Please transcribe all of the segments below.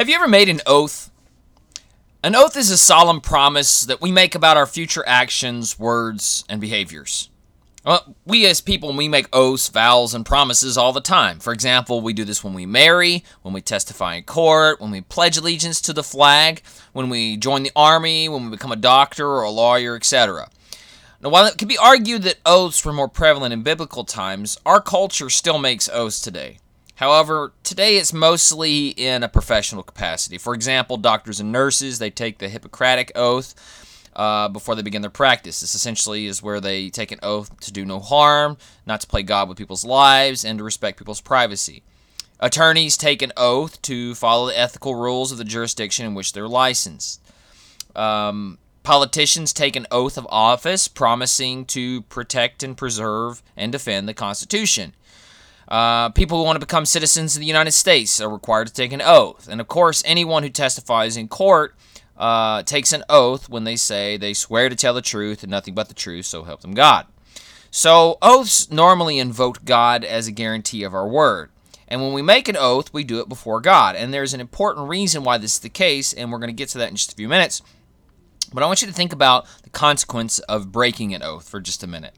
Have you ever made an oath? An oath is a solemn promise that we make about our future actions, words, and behaviors. Well, we as people, we make oaths, vows, and promises all the time. For example, we do this when we marry, when we testify in court, when we pledge allegiance to the flag, when we join the army, when we become a doctor or a lawyer, etc. Now, while it can be argued that oaths were more prevalent in biblical times, our culture still makes oaths today. However, today it's mostly in a professional capacity. For example, doctors and nurses, they take the Hippocratic Oath uh, before they begin their practice. This essentially is where they take an oath to do no harm, not to play God with people's lives, and to respect people's privacy. Attorneys take an oath to follow the ethical rules of the jurisdiction in which they're licensed. Um, politicians take an oath of office promising to protect and preserve and defend the Constitution. Uh, people who want to become citizens of the United States are required to take an oath. And of course, anyone who testifies in court uh, takes an oath when they say they swear to tell the truth and nothing but the truth, so help them God. So, oaths normally invoke God as a guarantee of our word. And when we make an oath, we do it before God. And there's an important reason why this is the case, and we're going to get to that in just a few minutes. But I want you to think about the consequence of breaking an oath for just a minute.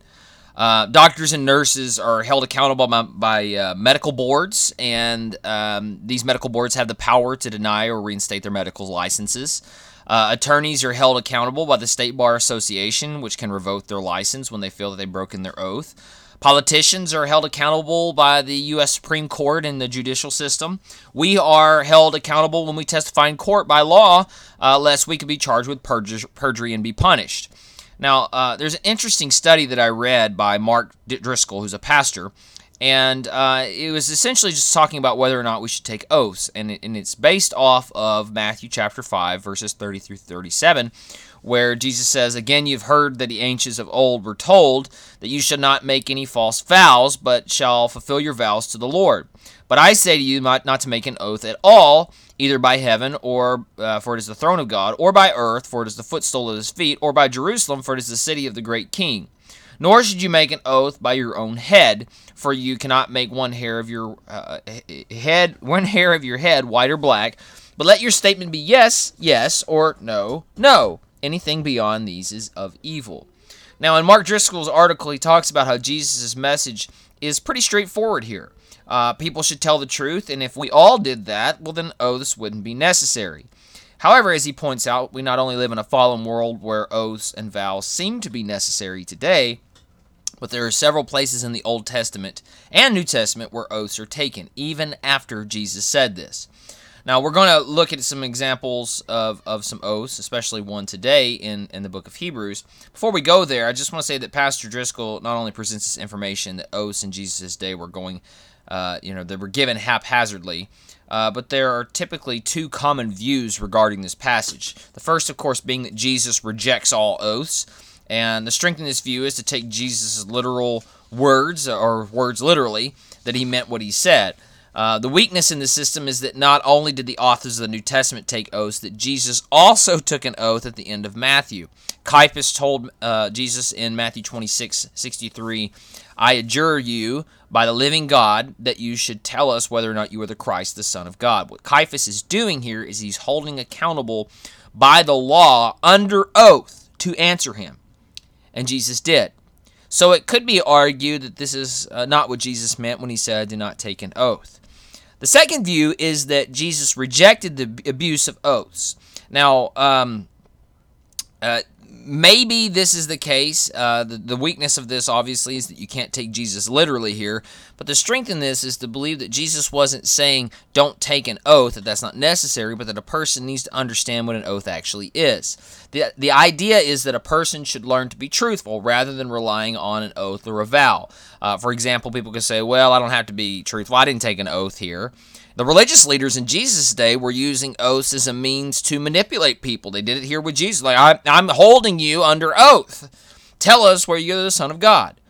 Uh, doctors and nurses are held accountable by, by uh, medical boards, and um, these medical boards have the power to deny or reinstate their medical licenses. Uh, attorneys are held accountable by the State Bar Association, which can revoke their license when they feel that they've broken their oath. Politicians are held accountable by the U.S. Supreme Court and the judicial system. We are held accountable when we testify in court by law, uh, lest we could be charged with perjury and be punished. Now, uh, there's an interesting study that I read by Mark Driscoll, who's a pastor, and uh, it was essentially just talking about whether or not we should take oaths, and, it, and it's based off of Matthew chapter 5, verses 30 through 37, where Jesus says, Again, you've heard that the ancients of old were told that you shall not make any false vows, but shall fulfill your vows to the Lord. But I say to you not, not to make an oath at all, either by heaven, or uh, for it is the throne of God, or by earth, for it is the footstool of his feet, or by Jerusalem, for it is the city of the great king. Nor should you make an oath by your own head, for you cannot make one hair of your uh, head, one hair of your head, white or black. But let your statement be yes, yes, or no, no. Anything beyond these is of evil. Now, in Mark Driscoll's article, he talks about how Jesus' message is pretty straightforward here. Uh, people should tell the truth, and if we all did that, well, then oaths wouldn't be necessary. However, as he points out, we not only live in a fallen world where oaths and vows seem to be necessary today, but there are several places in the Old Testament and New Testament where oaths are taken, even after Jesus said this. Now, we're going to look at some examples of, of some oaths, especially one today in, in the book of Hebrews. Before we go there, I just want to say that Pastor Driscoll not only presents this information that oaths in Jesus' day were going, uh, you know, they were given haphazardly, uh, but there are typically two common views regarding this passage. The first, of course, being that Jesus rejects all oaths. And the strength in this view is to take Jesus' literal words, or words literally, that he meant what he said. Uh, the weakness in the system is that not only did the authors of the New Testament take oaths, that Jesus also took an oath at the end of Matthew. Caiaphas told uh, Jesus in Matthew 26 63, I adjure you by the living God that you should tell us whether or not you are the Christ, the Son of God. What Caiaphas is doing here is he's holding accountable by the law under oath to answer him. And Jesus did. So it could be argued that this is uh, not what Jesus meant when he said, Do not take an oath. The second view is that Jesus rejected the abuse of oaths. Now, um, uh, maybe this is the case. Uh, the, the weakness of this, obviously, is that you can't take Jesus literally here. But the strength in this is to believe that Jesus wasn't saying, don't take an oath, that that's not necessary, but that a person needs to understand what an oath actually is. The, the idea is that a person should learn to be truthful rather than relying on an oath or a vow. Uh, for example, people could say, well, I don't have to be truthful. I didn't take an oath here. The religious leaders in Jesus' day were using oaths as a means to manipulate people. They did it here with Jesus. Like, I, I'm holding you under oath. Tell us where you're the Son of God.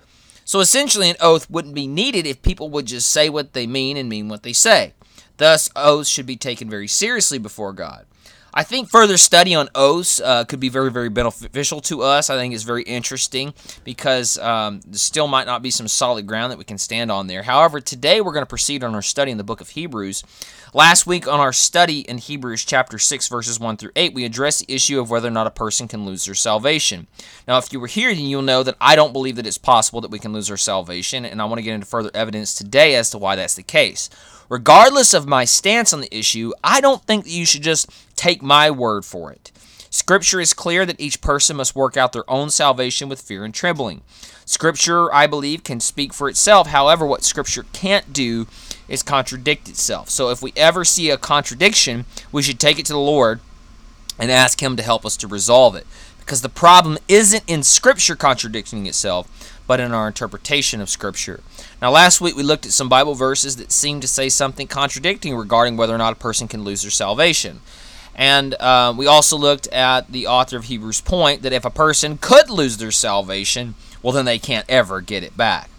So essentially, an oath wouldn't be needed if people would just say what they mean and mean what they say. Thus, oaths should be taken very seriously before God. I think further study on oaths uh, could be very, very beneficial to us. I think it's very interesting because um, there still might not be some solid ground that we can stand on there. However, today we're going to proceed on our study in the book of Hebrews. Last week on our study in Hebrews chapter 6, verses 1 through 8, we addressed the issue of whether or not a person can lose their salvation. Now, if you were here, then you'll know that I don't believe that it's possible that we can lose our salvation, and I want to get into further evidence today as to why that's the case. Regardless of my stance on the issue, I don't think that you should just take my word for it. Scripture is clear that each person must work out their own salvation with fear and trembling. Scripture, I believe, can speak for itself. However, what Scripture can't do is contradict itself. So if we ever see a contradiction, we should take it to the Lord and ask Him to help us to resolve it. Because the problem isn't in Scripture contradicting itself, but in our interpretation of Scripture. Now, last week we looked at some Bible verses that seem to say something contradicting regarding whether or not a person can lose their salvation. And uh, we also looked at the author of Hebrews' point that if a person could lose their salvation, well, then they can't ever get it back.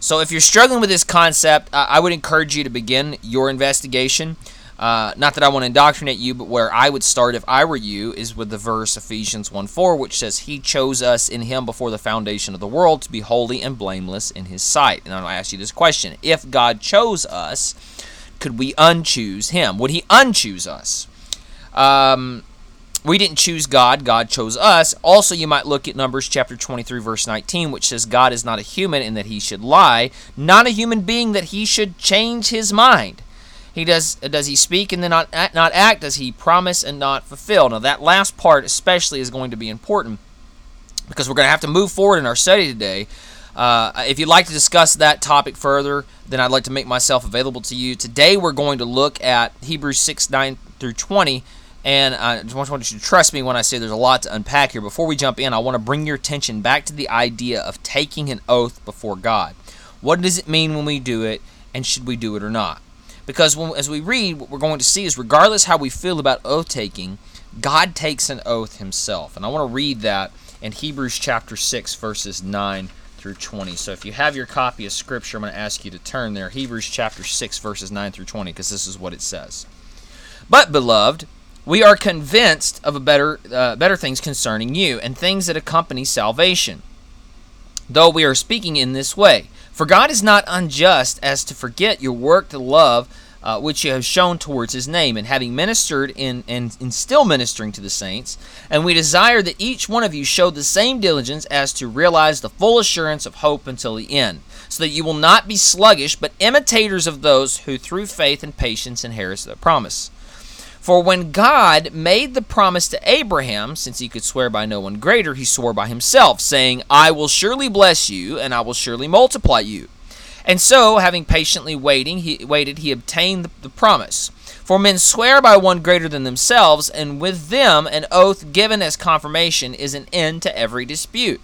So, if you're struggling with this concept, I would encourage you to begin your investigation. Uh, not that I want to indoctrinate you, but where I would start if I were you is with the verse Ephesians 1 4, which says, He chose us in Him before the foundation of the world to be holy and blameless in His sight. And I'll ask you this question If God chose us, could we unchoose Him? Would He unchoose us? Um, we didn't choose God, God chose us. Also, you might look at Numbers chapter 23, verse 19, which says, God is not a human in that he should lie, not a human being that he should change his mind. He does does he speak and then not not act? Does he promise and not fulfill? Now that last part especially is going to be important because we're going to have to move forward in our study today. Uh, if you'd like to discuss that topic further, then I'd like to make myself available to you. Today we're going to look at Hebrews 6 9 through 20. And I just want you to trust me when I say there's a lot to unpack here. Before we jump in, I want to bring your attention back to the idea of taking an oath before God. What does it mean when we do it, and should we do it or not? Because when, as we read, what we're going to see is regardless how we feel about oath taking, God takes an oath himself. And I want to read that in Hebrews chapter 6, verses 9 through 20. So if you have your copy of Scripture, I'm going to ask you to turn there. Hebrews chapter 6, verses 9 through 20, because this is what it says. But, beloved, we are convinced of better, uh, better things concerning you, and things that accompany salvation. Though we are speaking in this way, for God is not unjust as to forget your work to love uh, which you have shown towards his name, and having ministered in and, and still ministering to the saints. And we desire that each one of you show the same diligence as to realize the full assurance of hope until the end, so that you will not be sluggish, but imitators of those who through faith and patience inherit the promise. For when God made the promise to Abraham, since he could swear by no one greater, he swore by himself, saying, I will surely bless you, and I will surely multiply you. And so, having patiently waiting, he waited, he obtained the, the promise. For men swear by one greater than themselves, and with them an oath given as confirmation is an end to every dispute.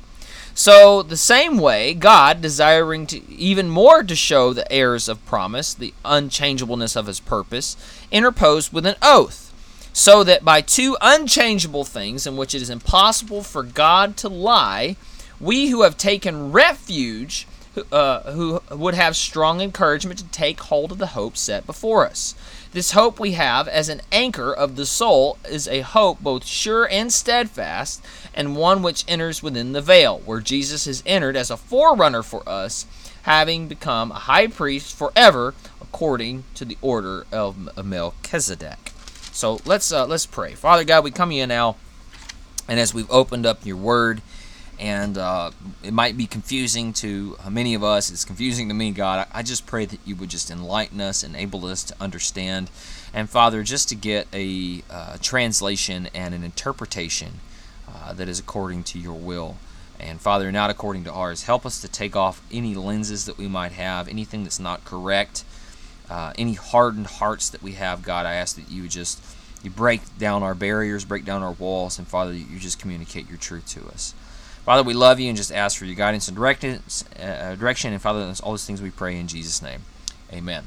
So, the same way, God, desiring to even more to show the heirs of promise, the unchangeableness of his purpose, interposed with an oath, so that by two unchangeable things in which it is impossible for God to lie, we who have taken refuge, uh, who would have strong encouragement to take hold of the hope set before us. This hope we have as an anchor of the soul is a hope both sure and steadfast, and one which enters within the veil, where Jesus has entered as a forerunner for us, having become a high priest forever, according to the order of Melchizedek. So let's uh, let's pray. Father God, we come to you now, and as we've opened up your Word, and uh, it might be confusing to many of us. It's confusing to me, God. I just pray that you would just enlighten us, enable us to understand, and Father, just to get a uh, translation and an interpretation uh, that is according to your will. And Father, not according to ours. Help us to take off any lenses that we might have, anything that's not correct, uh, any hardened hearts that we have. God, I ask that you just you break down our barriers, break down our walls, and Father, you just communicate your truth to us. Father, we love you and just ask for your guidance and directions, uh, direction. And Father, all these things we pray in Jesus' name. Amen.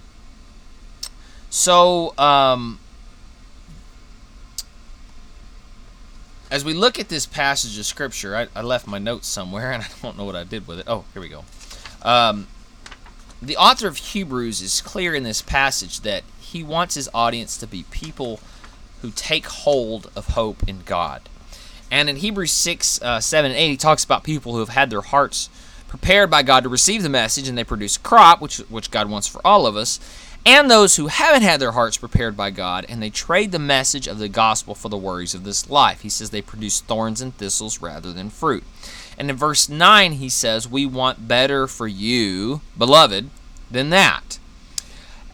So, um, as we look at this passage of Scripture, I, I, left my notes somewhere and I don't know what I did with it. Oh, here we go. Um, the author of Hebrews is clear in this passage that he wants his audience to be people who take hold of hope in God. And in Hebrews 6, uh, 7, and 8, he talks about people who have had their hearts prepared by God to receive the message and they produce crop, which, which God wants for all of us, and those who haven't had their hearts prepared by God and they trade the message of the gospel for the worries of this life. He says they produce thorns and thistles rather than fruit. And in verse 9, he says, We want better for you, beloved, than that.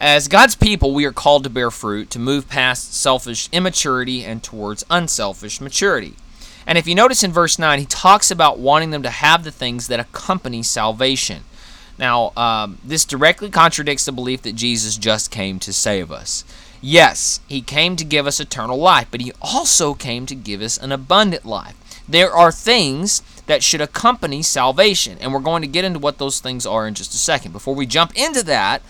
As God's people, we are called to bear fruit, to move past selfish immaturity and towards unselfish maturity. And if you notice in verse 9, he talks about wanting them to have the things that accompany salvation. Now, um, this directly contradicts the belief that Jesus just came to save us. Yes, he came to give us eternal life, but he also came to give us an abundant life. There are things that should accompany salvation, and we're going to get into what those things are in just a second. Before we jump into that,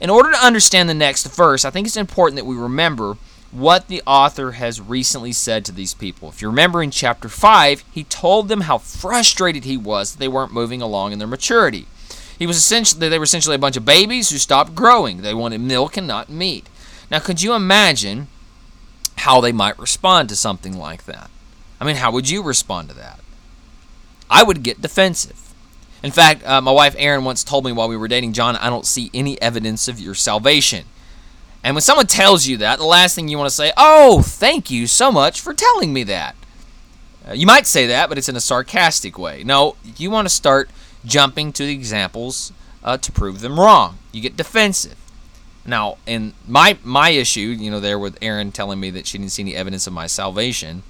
in order to understand the next verse, I think it's important that we remember what the author has recently said to these people. If you remember in chapter 5, he told them how frustrated he was that they weren't moving along in their maturity. He was essentially they were essentially a bunch of babies who stopped growing. They wanted milk and not meat. Now, could you imagine how they might respond to something like that? I mean, how would you respond to that? I would get defensive. In fact, uh, my wife Erin once told me while we were dating John, I don't see any evidence of your salvation. And when someone tells you that, the last thing you want to say, oh, thank you so much for telling me that. Uh, you might say that, but it's in a sarcastic way. No, you want to start jumping to the examples uh, to prove them wrong. You get defensive. Now, in my my issue, you know, there with Erin telling me that she didn't see any evidence of my salvation,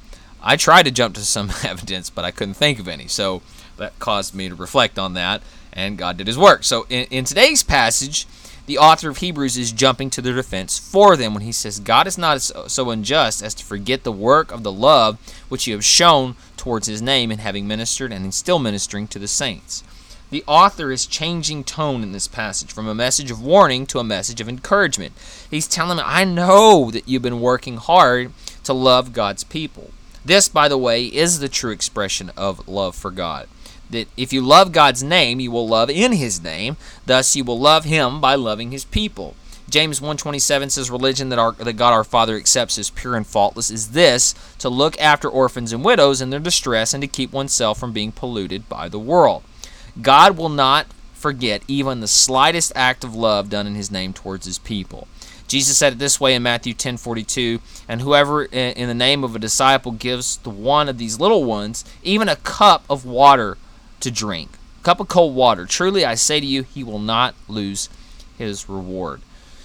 I tried to jump to some evidence, but I couldn't think of any. So that caused me to reflect on that, and God did His work. So in, in today's passage, the author of Hebrews is jumping to their defense for them when he says, God is not so unjust as to forget the work of the love which you have shown towards his name in having ministered and in still ministering to the saints. The author is changing tone in this passage from a message of warning to a message of encouragement. He's telling them, I know that you've been working hard to love God's people. This, by the way, is the true expression of love for God that if you love God's name, you will love in his name. Thus you will love him by loving his people. James 1:27 says religion that, our, that God our Father accepts as pure and faultless is this to look after orphans and widows in their distress and to keep oneself from being polluted by the world. God will not forget even the slightest act of love done in his name towards his people. Jesus said it this way in Matthew 10:42, and whoever in the name of a disciple gives to one of these little ones even a cup of water to drink. A cup of cold water. Truly, I say to you, he will not lose his reward.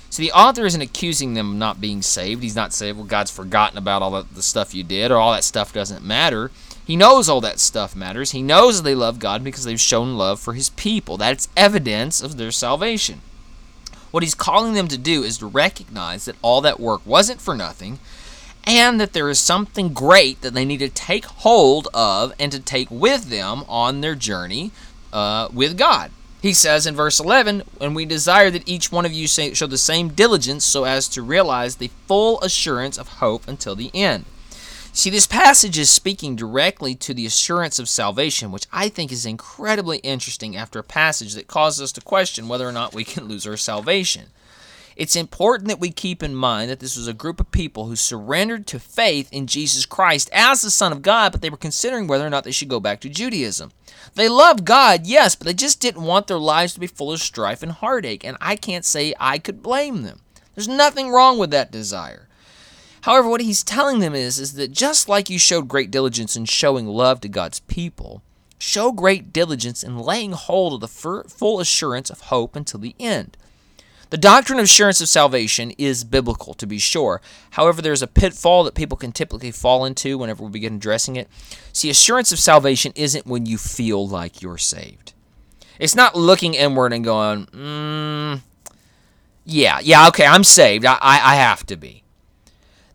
So the author isn't accusing them of not being saved. He's not saying, well, God's forgotten about all the stuff you did or all that stuff doesn't matter. He knows all that stuff matters. He knows they love God because they've shown love for his people. That's evidence of their salvation. What he's calling them to do is to recognize that all that work wasn't for nothing and that there is something great that they need to take hold of and to take with them on their journey uh, with God. He says in verse 11, And we desire that each one of you show the same diligence so as to realize the full assurance of hope until the end. See, this passage is speaking directly to the assurance of salvation, which I think is incredibly interesting after a passage that causes us to question whether or not we can lose our salvation. It's important that we keep in mind that this was a group of people who surrendered to faith in Jesus Christ as the Son of God, but they were considering whether or not they should go back to Judaism. They loved God, yes, but they just didn't want their lives to be full of strife and heartache, and I can't say I could blame them. There's nothing wrong with that desire. However, what he's telling them is, is that just like you showed great diligence in showing love to God's people, show great diligence in laying hold of the full assurance of hope until the end. The doctrine of assurance of salvation is biblical, to be sure. However, there's a pitfall that people can typically fall into whenever we begin addressing it. See, assurance of salvation isn't when you feel like you're saved. It's not looking inward and going, mm, yeah, yeah, okay, I'm saved. I, I, I have to be.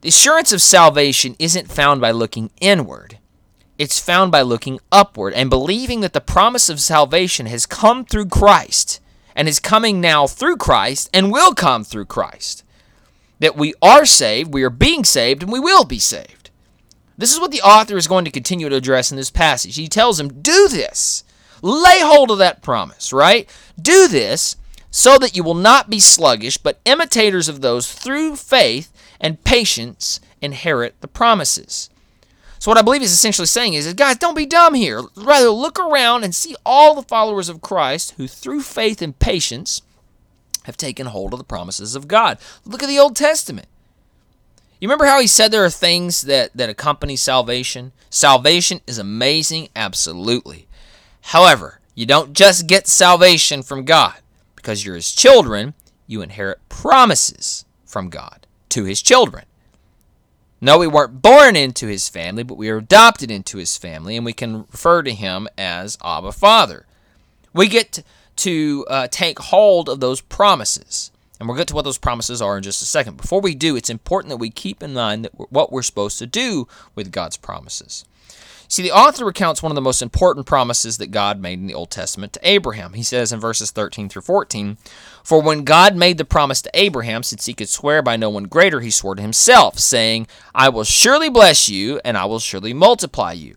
The assurance of salvation isn't found by looking inward. It's found by looking upward and believing that the promise of salvation has come through Christ and is coming now through Christ and will come through Christ. That we are saved, we are being saved, and we will be saved. This is what the author is going to continue to address in this passage. He tells him, Do this. Lay hold of that promise, right? Do this so that you will not be sluggish, but imitators of those through faith and patience inherit the promises. So what I believe he's essentially saying is, guys, don't be dumb here. Rather, look around and see all the followers of Christ who, through faith and patience, have taken hold of the promises of God. Look at the Old Testament. You remember how he said there are things that, that accompany salvation? Salvation is amazing, absolutely. However, you don't just get salvation from God. Because you're his children, you inherit promises from God to his children. No, we weren't born into his family, but we are adopted into his family, and we can refer to him as Abba Father. We get to uh, take hold of those promises. And we'll get to what those promises are in just a second. Before we do, it's important that we keep in mind that what we're supposed to do with God's promises. See, the author recounts one of the most important promises that God made in the Old Testament to Abraham. He says in verses 13 through 14, For when God made the promise to Abraham, since he could swear by no one greater, he swore to himself, saying, I will surely bless you, and I will surely multiply you.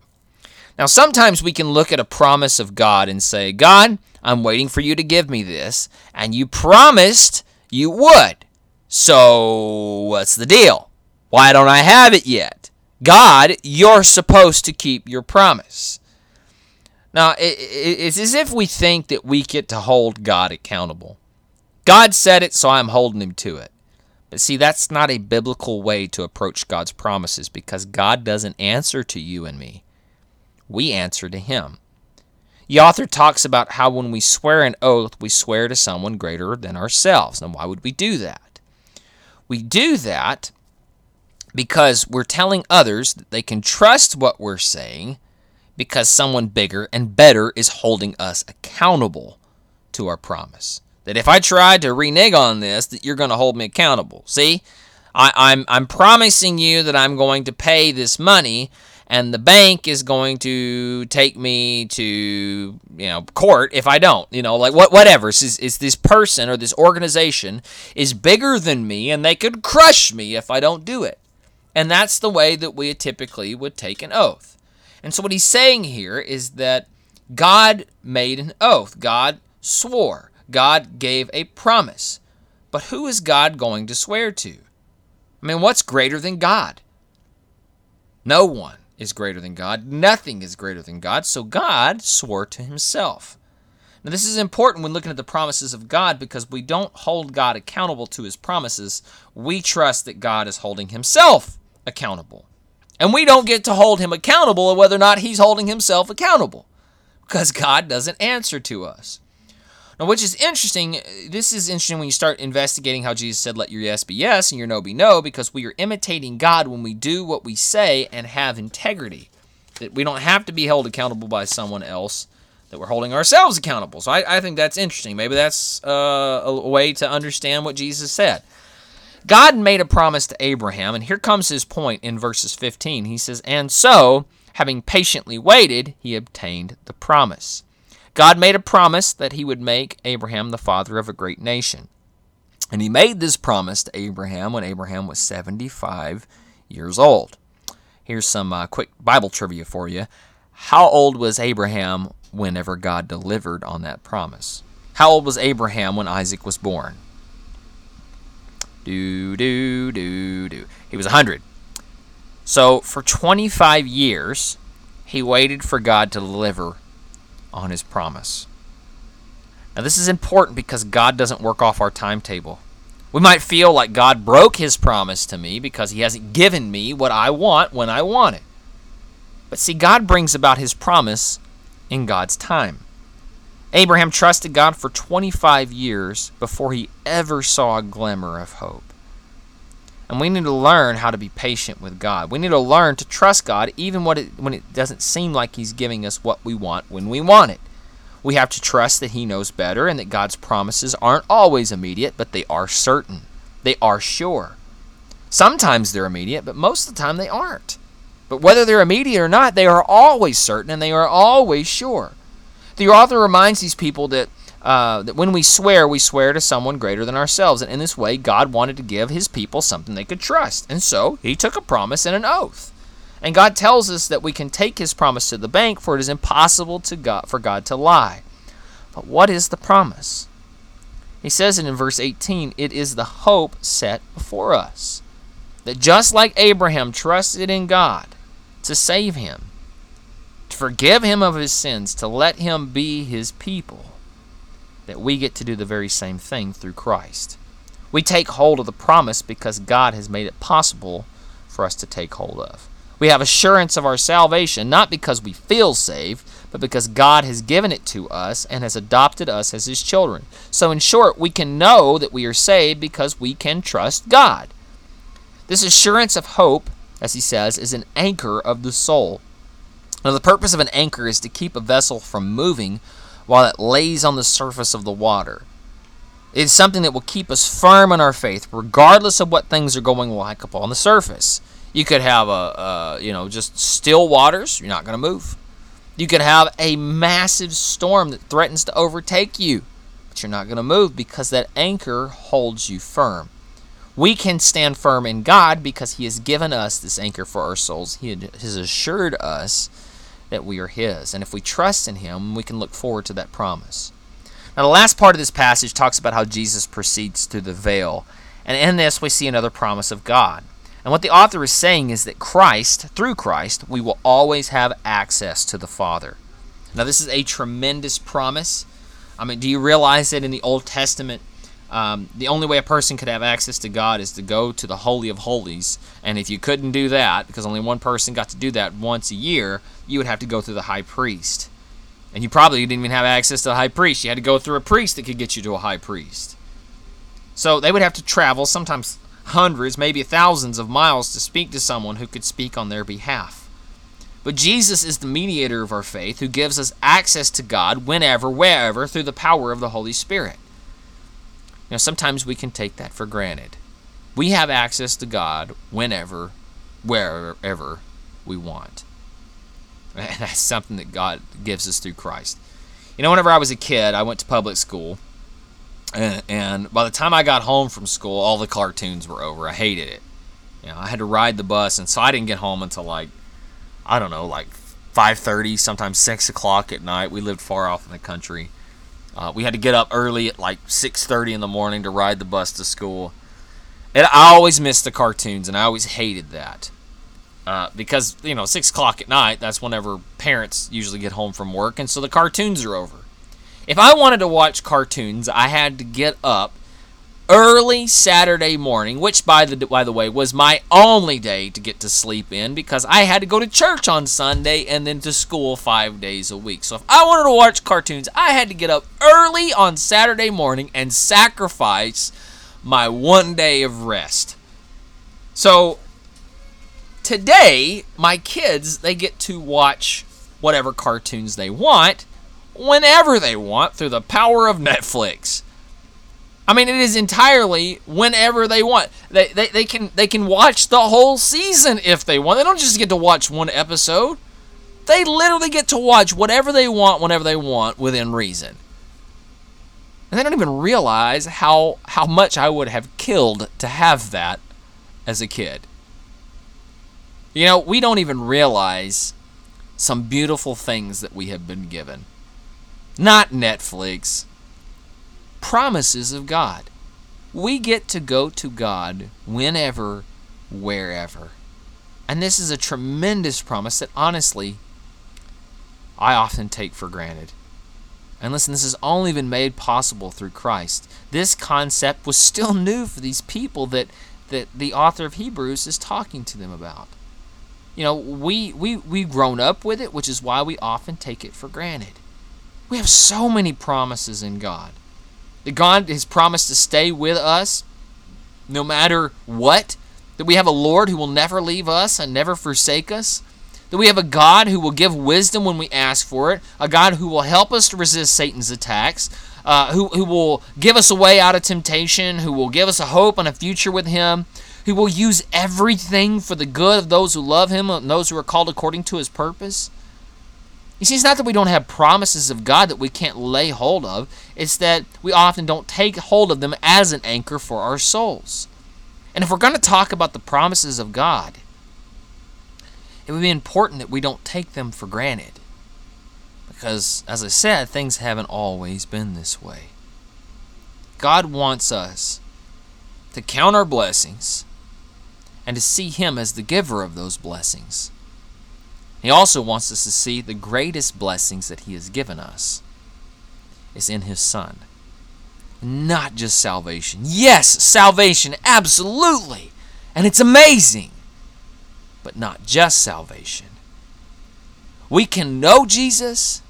Now, sometimes we can look at a promise of God and say, God, I'm waiting for you to give me this, and you promised you would. So, what's the deal? Why don't I have it yet? God, you're supposed to keep your promise. Now, it's as if we think that we get to hold God accountable. God said it, so I'm holding him to it. But see, that's not a biblical way to approach God's promises because God doesn't answer to you and me. We answer to him. The author talks about how when we swear an oath, we swear to someone greater than ourselves. Now, why would we do that? We do that because we're telling others that they can trust what we're saying because someone bigger and better is holding us accountable to our promise. That if I try to renege on this, that you're going to hold me accountable. See, I, I'm I'm promising you that I'm going to pay this money, and the bank is going to take me to you know court if I don't. You know, like what whatever. It's this person or this organization is bigger than me, and they could crush me if I don't do it. And that's the way that we typically would take an oath. And so what he's saying here is that God made an oath. God swore. God gave a promise. But who is God going to swear to? I mean, what's greater than God? No one is greater than God. Nothing is greater than God. So God swore to himself. Now, this is important when looking at the promises of God because we don't hold God accountable to his promises. We trust that God is holding himself accountable. And we don't get to hold him accountable of whether or not he's holding himself accountable because God doesn't answer to us. Now, which is interesting, this is interesting when you start investigating how Jesus said, Let your yes be yes and your no be no, because we are imitating God when we do what we say and have integrity. That we don't have to be held accountable by someone else, that we're holding ourselves accountable. So I, I think that's interesting. Maybe that's uh, a way to understand what Jesus said. God made a promise to Abraham, and here comes his point in verses 15. He says, And so, having patiently waited, he obtained the promise. God made a promise that he would make Abraham the father of a great nation. And he made this promise to Abraham when Abraham was 75 years old. Here's some uh, quick Bible trivia for you. How old was Abraham whenever God delivered on that promise? How old was Abraham when Isaac was born? Do, do, do, do. He was 100. So for 25 years, he waited for God to deliver on his promise. Now, this is important because God doesn't work off our timetable. We might feel like God broke his promise to me because he hasn't given me what I want when I want it. But see, God brings about his promise in God's time. Abraham trusted God for 25 years before he ever saw a glimmer of hope. And we need to learn how to be patient with God. We need to learn to trust God even when it, when it doesn't seem like He's giving us what we want when we want it. We have to trust that He knows better and that God's promises aren't always immediate, but they are certain. They are sure. Sometimes they're immediate, but most of the time they aren't. But whether they're immediate or not, they are always certain and they are always sure. The author reminds these people that uh, that when we swear, we swear to someone greater than ourselves. And in this way, God wanted to give his people something they could trust. And so he took a promise and an oath. And God tells us that we can take his promise to the bank, for it is impossible to God, for God to lie. But what is the promise? He says it in verse 18 it is the hope set before us. that just like Abraham trusted in God to save him, to forgive him of his sins, to let him be his people, that we get to do the very same thing through Christ. We take hold of the promise because God has made it possible for us to take hold of. We have assurance of our salvation not because we feel saved, but because God has given it to us and has adopted us as His children. So, in short, we can know that we are saved because we can trust God. This assurance of hope, as he says, is an anchor of the soul. Now, the purpose of an anchor is to keep a vessel from moving while it lays on the surface of the water. It's something that will keep us firm in our faith, regardless of what things are going like upon the surface. You could have a, a you know, just still waters. You're not going to move. You could have a massive storm that threatens to overtake you, but you're not going to move because that anchor holds you firm. We can stand firm in God because He has given us this anchor for our souls. He has assured us that we are His. And if we trust in Him, we can look forward to that promise. Now, the last part of this passage talks about how Jesus proceeds through the veil. And in this, we see another promise of God. And what the author is saying is that Christ, through Christ, we will always have access to the Father. Now, this is a tremendous promise. I mean, do you realize that in the Old Testament, um, the only way a person could have access to God is to go to the Holy of Holies. And if you couldn't do that, because only one person got to do that once a year, you would have to go through the high priest. And you probably didn't even have access to the high priest. You had to go through a priest that could get you to a high priest. So they would have to travel, sometimes hundreds, maybe thousands of miles, to speak to someone who could speak on their behalf. But Jesus is the mediator of our faith who gives us access to God whenever, wherever, through the power of the Holy Spirit. Now, sometimes we can take that for granted. We have access to God whenever, wherever we want. And that's something that God gives us through Christ. You know, whenever I was a kid, I went to public school. And, and by the time I got home from school, all the cartoons were over. I hated it. You know, I had to ride the bus, and so I didn't get home until like, I don't know, like 5:30, sometimes 6 o'clock at night. We lived far off in the country. Uh, we had to get up early at like 6:30 in the morning to ride the bus to school. And I always missed the cartoons, and I always hated that. Uh, because you know six o'clock at night that's whenever parents usually get home from work and so the cartoons are over if i wanted to watch cartoons i had to get up early saturday morning which by the by the way was my only day to get to sleep in because i had to go to church on sunday and then to school five days a week. So if i wanted to watch cartoons i had to get up early on saturday morning and sacrifice my one day of rest. So today my kids they get to watch whatever cartoons they want whenever they want through the power of netflix i mean it is entirely whenever they want. They, they, they can they can watch the whole season if they want. They don't just get to watch one episode. They literally get to watch whatever they want whenever they want within reason. And they don't even realize how how much i would have killed to have that as a kid. You know, we don't even realize some beautiful things that we have been given. Not Netflix, promises of God. We get to go to God whenever, wherever. And this is a tremendous promise that honestly, I often take for granted. And listen, this has only been made possible through Christ. This concept was still new for these people that, that the author of Hebrews is talking to them about you know, we, we, we've grown up with it, which is why we often take it for granted. We have so many promises in God. That God has promised to stay with us no matter what. That we have a Lord who will never leave us and never forsake us. That we have a God who will give wisdom when we ask for it. A God who will help us to resist Satan's attacks. Uh, who, who will give us a way out of temptation. Who will give us a hope and a future with Him who will use everything for the good of those who love him and those who are called according to his purpose. You see, it's not that we don't have promises of God that we can't lay hold of, it's that we often don't take hold of them as an anchor for our souls. And if we're going to talk about the promises of God, it would be important that we don't take them for granted. Because, as I said, things haven't always been this way. God wants us to count our blessings and to see Him as the giver of those blessings. He also wants us to see the greatest blessings that He has given us is in His Son. Not just salvation. Yes, salvation, absolutely. And it's amazing. But not just salvation. We can know Jesus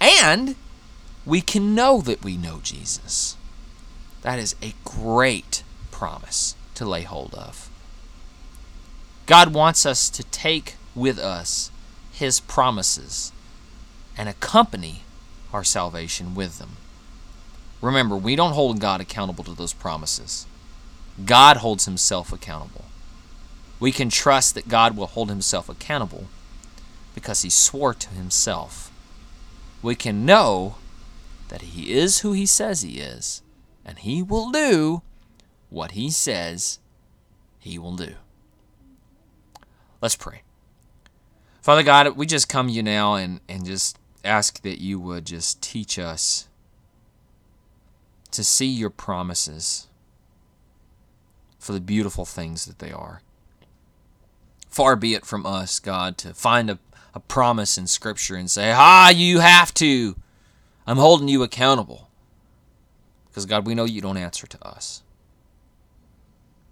and we can know that we know Jesus. That is a great promise to lay hold of. God wants us to take with us His promises and accompany our salvation with them. Remember, we don't hold God accountable to those promises. God holds himself accountable. We can trust that God will hold himself accountable because he swore to himself. We can know that he is who he says he is, and he will do what he says he will do. Let's pray. Father God, we just come you now and, and just ask that you would just teach us to see your promises for the beautiful things that they are. Far be it from us, God, to find a, a promise in Scripture and say, Ah, you have to. I'm holding you accountable. Because, God, we know you don't answer to us.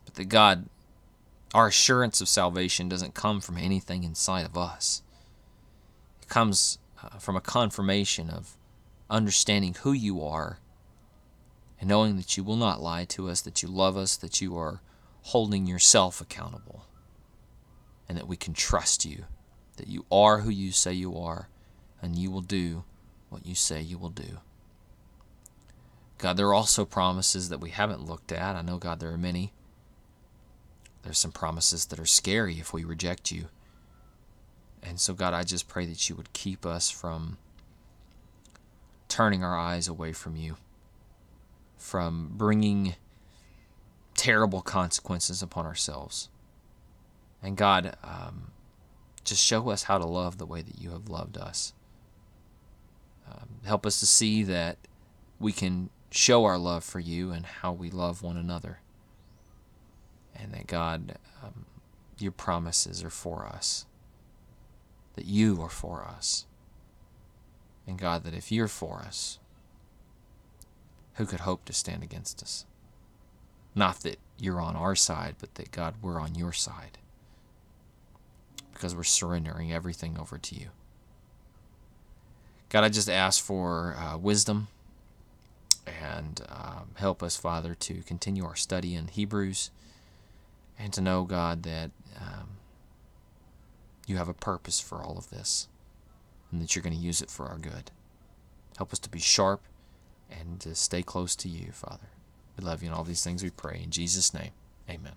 But that, God, our assurance of salvation doesn't come from anything inside of us, it comes uh, from a confirmation of understanding who you are and knowing that you will not lie to us, that you love us, that you are holding yourself accountable, and that we can trust you, that you are who you say you are, and you will do what you say you will do. God, there are also promises that we haven't looked at. I know, God, there are many. There's some promises that are scary if we reject you. And so, God, I just pray that you would keep us from turning our eyes away from you from bringing terrible consequences upon ourselves. And God, um, just show us how to love the way that you have loved us. Um, help us to see that we can show our love for you and how we love one another. And that God, um, your promises are for us, that you are for us. And God, that if you're for us, who could hope to stand against us? Not that you're on our side, but that God, we're on your side. Because we're surrendering everything over to you. God, I just ask for uh, wisdom and um, help us, Father, to continue our study in Hebrews and to know, God, that um, you have a purpose for all of this and that you're going to use it for our good. Help us to be sharp and to stay close to you, Father. We love you and all these things we pray. In Jesus' name, amen.